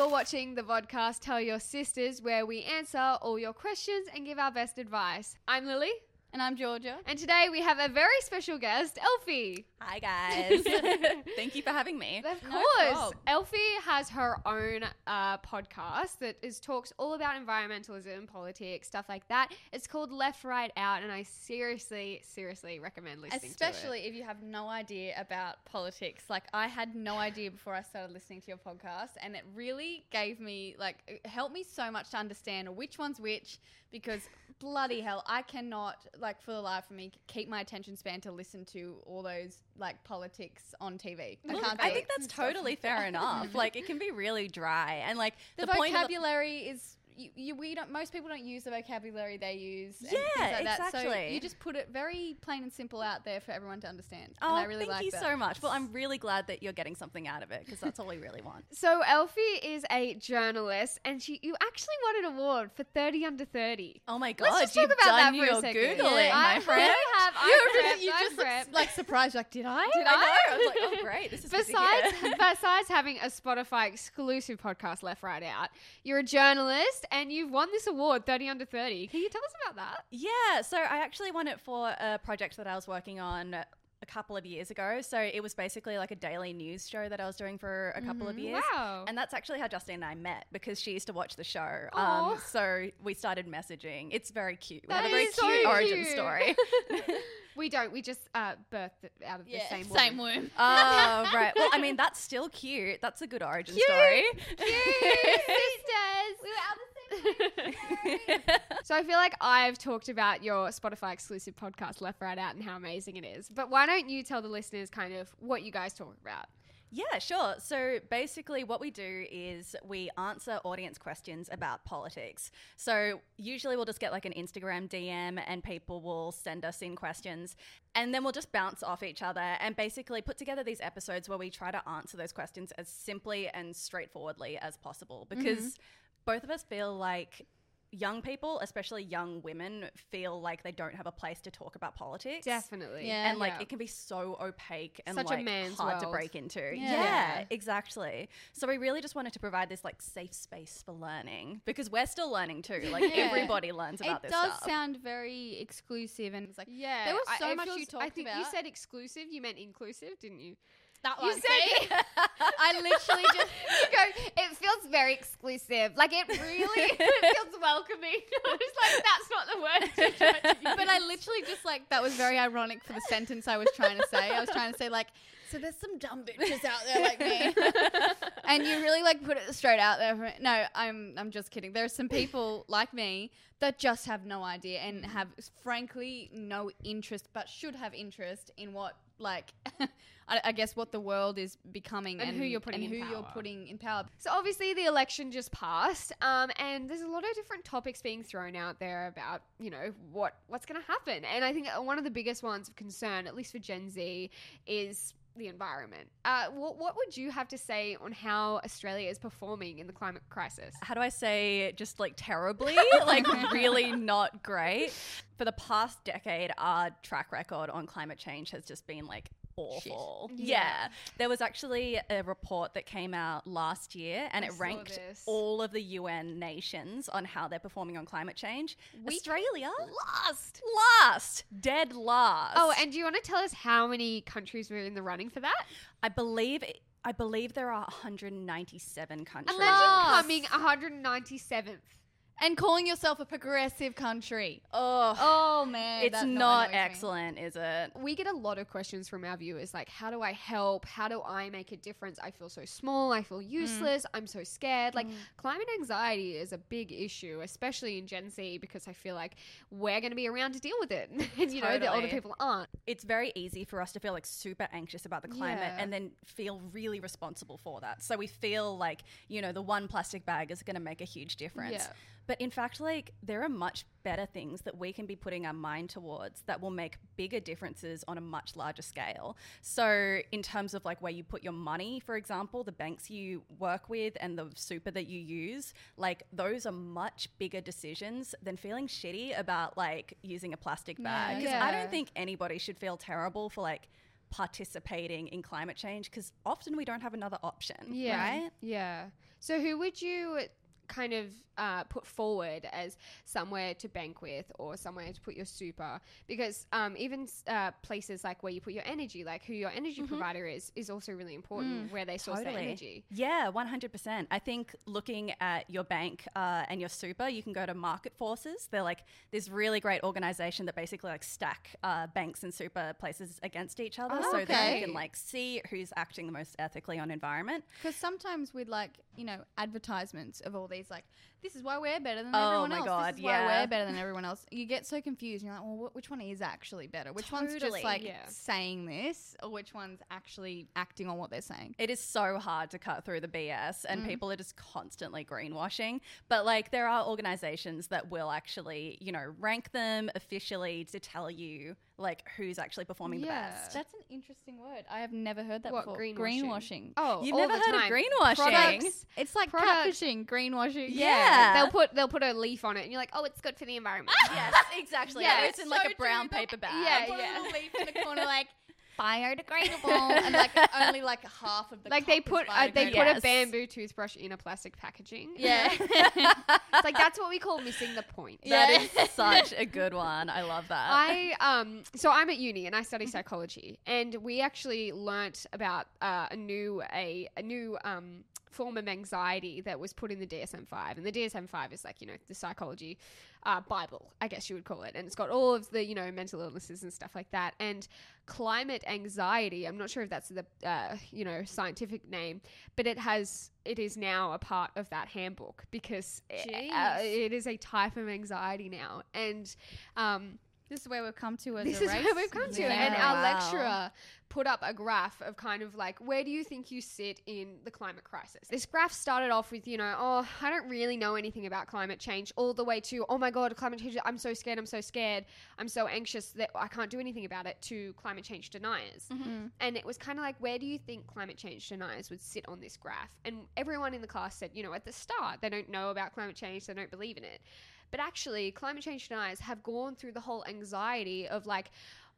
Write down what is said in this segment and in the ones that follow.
You're watching the podcast Tell Your Sisters, where we answer all your questions and give our best advice. I'm Lily, And I'm Georgia. and today we have a very special guest, Elfy. Hi guys. Thank you for having me. Of No course, prob. Elfy has her own uh, podcast that is talks all about environmentalism, politics, stuff like that. It's called Left Right Out, and I seriously, seriously recommend listening to it. Especially if you have no idea about politics. Like, I had no idea before I started listening to your podcast, and it really gave me, like, it helped me so much to understand which one's which because bloody hell, I cannot, like, for the life of me, keep my attention span to listen to all those, like, politics on TV. I Look, can't I think it. that's totally fair enough. Like it can be really dry and like the, the, point of the- vocabulary is you, you, we don't most people don't use the vocabulary they use and Yeah, like that. so you just put it very plain and simple out there for everyone to understand Oh, and I really thank like you that. so much. Well, I'm really glad that you're getting something out of it because that's all we really want. So Elfy is a journalist, and she you actually won an award for Thirty Under Thirty. Oh my god, Let's just you've talk about done that for a your second. googling, Yeah. my I friend. really have. I'm You're- prepped, you just look, prepped. like surprised like did I Did I I? know. I was like, oh great, this is Besides, besides having a Spotify exclusive podcast, Left Right Out, you're a journalist and you've won this award, 30 Under 30. Can you tell us about that? Yeah, so I actually won it for a project that I was working on a couple of years ago. So it was basically like a daily news show that I was doing for a couple of years. Wow. And that's actually how Justine and I met because she used to watch the show. Aw. Um, so we started messaging. It's very cute. We That have a very is so cute origin story. we don't. We just uh, birthed out of the same womb. same womb Oh, right. Well, I mean, that's still cute. That's a good origin story. Cute. sisters. We were out the same So I feel like I've talked about your Spotify exclusive podcast, Left Right Out, and how amazing it is. But why don't you tell the listeners kind of what you guys talk about? Yeah, sure. So basically, what we do is we answer audience questions about politics. So usually, we'll just get like an Instagram DM and people will send us in questions. And then we'll just bounce off each other and basically put together these episodes where we try to answer those questions as simply and straightforwardly as possible because mm-hmm. Both of us feel like young people, especially young women, feel like they don't have a place to talk about politics. Definitely. Yeah. And like Yeah. it can be so opaque and Such a like man's hard to break into. Yeah. Yeah. exactly. So we really just wanted to provide this like safe space for learning because we're still learning too. Like Yeah. everybody learns about it this It does stuff. sound very exclusive and it's like Yeah, There was so it much feels- you talked about. I talked think you said exclusive. You meant inclusive, didn't you? That You one. said See? I literally just go. It feels very exclusive. Like it really feels welcoming. I was like, that's not the word. you tried to use. but I literally just like that was very ironic for the sentence I was trying to say. I was trying to say like, so there's some dumb bitches out there like me, and you really like put it straight out there. No, I'm I'm just kidding. There are some people like me that just have no idea and have frankly no interest, but should have interest in what like. I, I guess what the world is becoming And who you're putting and in who you're power. putting in power. So obviously the election just passed, um, and there's a lot of different topics being thrown out there about you know what what's going to happen. And I think one of the biggest ones of concern, at least for Gen Z, is the environment. Uh, what, what would you have to say on how Australia is performing in the climate crisis? How do I say just like terribly? like really not great. For the past decade, our track record on climate change has just been like awful. Yeah. Yeah. There was actually a report that came out last year and I it ranked this. all of the UN nations on how they're performing on climate change. We Australia Last. last, dead last. Oh, and do you want to tell us how many countries were in the running for that? I believe I believe there are 197 countries. Imagine coming 197th. And calling yourself a progressive country. Oh, Oh man, it's that not annoys me. excellent, is it? we get a lot of questions from our viewers like how do i help how do i make a difference i feel so small i feel mm. useless i'm so scared like mm. climate anxiety is a big issue especially in gen z because i feel like we're going to be around to deal with it and you know the older people aren't it's very easy for us to feel like super anxious about the climate Yeah. and then feel really responsible for that. So we feel like, you know, the one plastic bag is going to make a huge difference. Yeah. But in fact, like, there are much better things that we can be putting our mind towards that will make bigger differences on a much larger scale. So, in terms of like where you put your money, for example, the banks you work with and the super that you use, like, those are much bigger decisions than feeling shitty about like using a plastic bag. Because I don't think anybody should feel terrible for like participating in climate change because often we don't have another option. Yeah. Right? Yeah. So who would you kind of uh, put forward as somewhere to bank with or somewhere to put your super? Because um, even uh, places like where you put your energy, like who your energy provider is, is also really important where they source their energy. Yeah, 100%. I think looking at your bank uh, and your super, you can go to Market Forces. They're like this really great organization that basically like stack uh, banks and super places against each other Oh, so that you can like see who's acting the most ethically on environment. Because sometimes with like you know advertisements of all these like this is why we're better than Oh everyone my else. God, this is why yeah. we're better than everyone else. You get so confused. You're like, well, wh- which one is actually better? Which one's Totally, just like yeah. saying this, or which one's actually acting on what they're saying? It is so hard to cut through the BS, Mm. and people are just constantly greenwashing. But like, there are organizations that will actually, you know, rank them officially to tell you like who's actually performing Yeah. the best. That's an interesting word. I have never heard that What, before. greenwashing? greenwashing. Oh, You've all never the heard of greenwashing? Products. It's like Product- catfishing, greenwashing. Yeah. They'll put they'll put a leaf on it, and you're like, oh, it's good for the environment. yes, exactly. Yeah, Yeah, it's it's in like a brown true. paper bag. Yeah, Put yeah. a little leaf in the corner, like biodegradable, and like only like half of the like they put uh, they biodegradable. put a bamboo toothbrush in a plastic packaging. Yeah. it's like that's what we call missing the point. That Yeah. is such a good one. I love that. I um so I'm at uni and I study psychology and we actually learnt about uh, a new a, a new um form of anxiety that was put in the DSM-5 and the DSM-5 is like you know the psychology uh, Bible I guess you would call it. And it's got all of the you know mental illnesses and stuff like that. And climate anxiety I'm not sure if that's the uh, you know scientific name but it has it is now a part of that handbook because uh, it is a type of anxiety now. And um This is where we've come to as this a is where we've come to. Yeah. And our Wow. lecturer put up a graph of kind of like, where do you think you sit in the climate crisis? This graph started off with, you know, oh, I don't really know anything about climate change, all the way to, oh my God, climate change, I'm so scared, I'm so scared, I'm so anxious that I can't do anything about it, to climate change deniers. Mm-hmm. And it was kind of like, where do you think climate change deniers would sit on this graph? And everyone in the class said, you know, at the start, they don't know about climate change, they don't believe in it. But actually, climate change deniers have gone through the whole anxiety of like,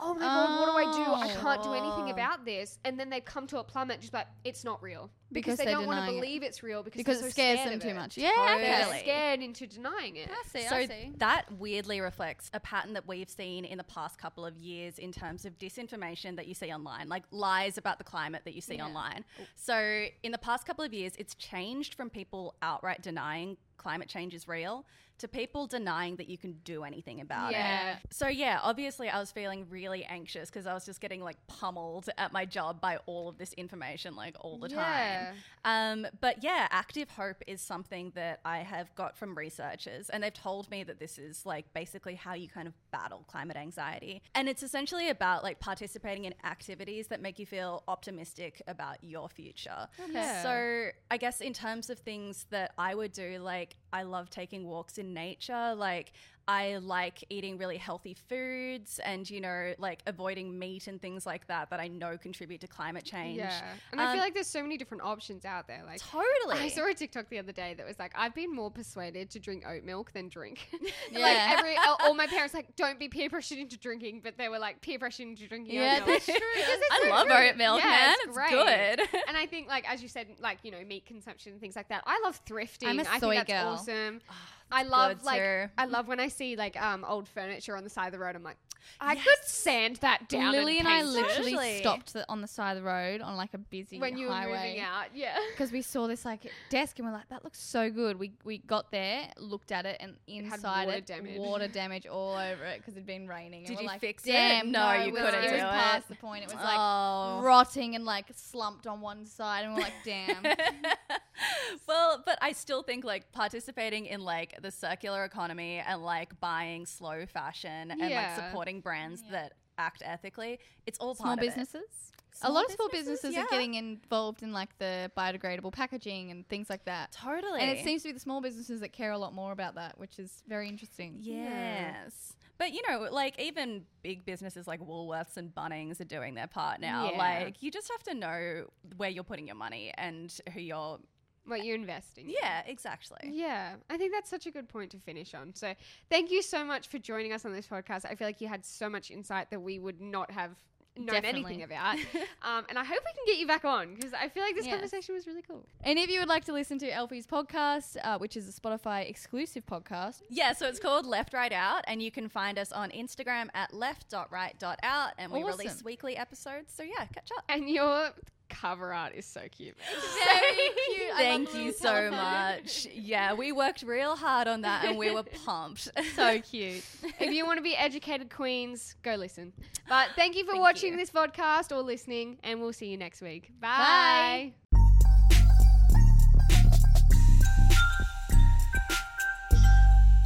oh my god, what do I do? I can't do anything Oh. about this. And then they come to a plummet just like, it's not real. Because Because, they they're don't want to denying it. believe it's real because, because they're it scares scared them of too it. much. Yeah, Totally. They're scared into denying it. I see. so I see. that weirdly reflects a pattern that we've seen in the past couple of years in terms of disinformation that you see online, like lies about the climate that you see Yeah. online. So in the past couple of years, it's changed from people outright denying climate change is real to people denying that you can do anything about it. Yeah. So yeah, obviously I was feeling really anxious because I was just getting like pummeled at my job by all of this information like all the Yeah. time. Um, but yeah, active hope is something that I have got from researchers, and they've told me that this is like basically how you kind of battle climate anxiety, and it's essentially about like participating in activities that make you feel optimistic about your future. Yeah. So I guess in terms of things that I would do, like I love taking walks in nature, like I like eating really healthy foods and, you know, like avoiding meat and things like that that I know contribute to climate change. Yeah. And I Um, feel like there's so many different options out there. Like, Totally. I saw a TikTok the other day that was like, I've been more persuaded to drink oat milk than drink. Yeah. like every, all- my parents like, don't be peer pressured into drinking, but they were like peer pressured into drinking Yeah, oat milk. that's true. I so love true. oat milk, Yeah, man. It's, It's good. and I think, like as you said, like you know, meat consumption and things like that. I love thrifting. I'm a I soy think that's girl. awesome. I love good like too. I love when I see like um old furniture on the side of the road. I'm like, I could Yes. sand that down. Lily and, I paint it. literally stopped the, on the side of the road on like a busy when you were moving out. Yeah. because we saw this like desk and we're like, that looks so good. We we got there, looked at it, and had inside water it, damage. water damage all over it because it'd been raining. And Did we're you like, fix it? Damn, No, you couldn't It was do it. past the point. It was like oh. rotting and like slumped on one side, and we're like, damn. well, but I still think like participating in like the circular economy and like buying slow fashion and like supporting brands Yeah. that act ethically, it's all small part of it. businesses. a Small lot of small businesses, businesses yeah. are getting involved in like the biodegradable packaging and things like that. Totally. And it seems to be the small businesses that care a lot more about that, which is very interesting. Yes. But you know, like even big businesses like Woolworths and Bunnings are doing their part now. Yeah. Like you just have to know where you're putting your money and who you're What you're investing. in. Yeah, exactly. Yeah, I think that's such a good point to finish on. So, thank you so much for joining us on this podcast. I feel like you had so much insight that we would not have known Definitely. anything about. um, and I hope we can get you back on because I feel like this Yes. conversation was really cool. And if you would like to listen to Elfy's podcast, uh, which is a Spotify exclusive podcast, Yeah, so it's called Left Right Out, and you can find us on Instagram at left.right.out, and we release weekly episodes. So yeah, catch up. And your cover art is so cute. man. Very cute. Thank you so much. Yeah, we worked real hard on that, and we were pumped. so cute. if you want to be educated queens, go listen. But thank you for Thank watching you. this podcast or listening, and we'll see you next week. Bye.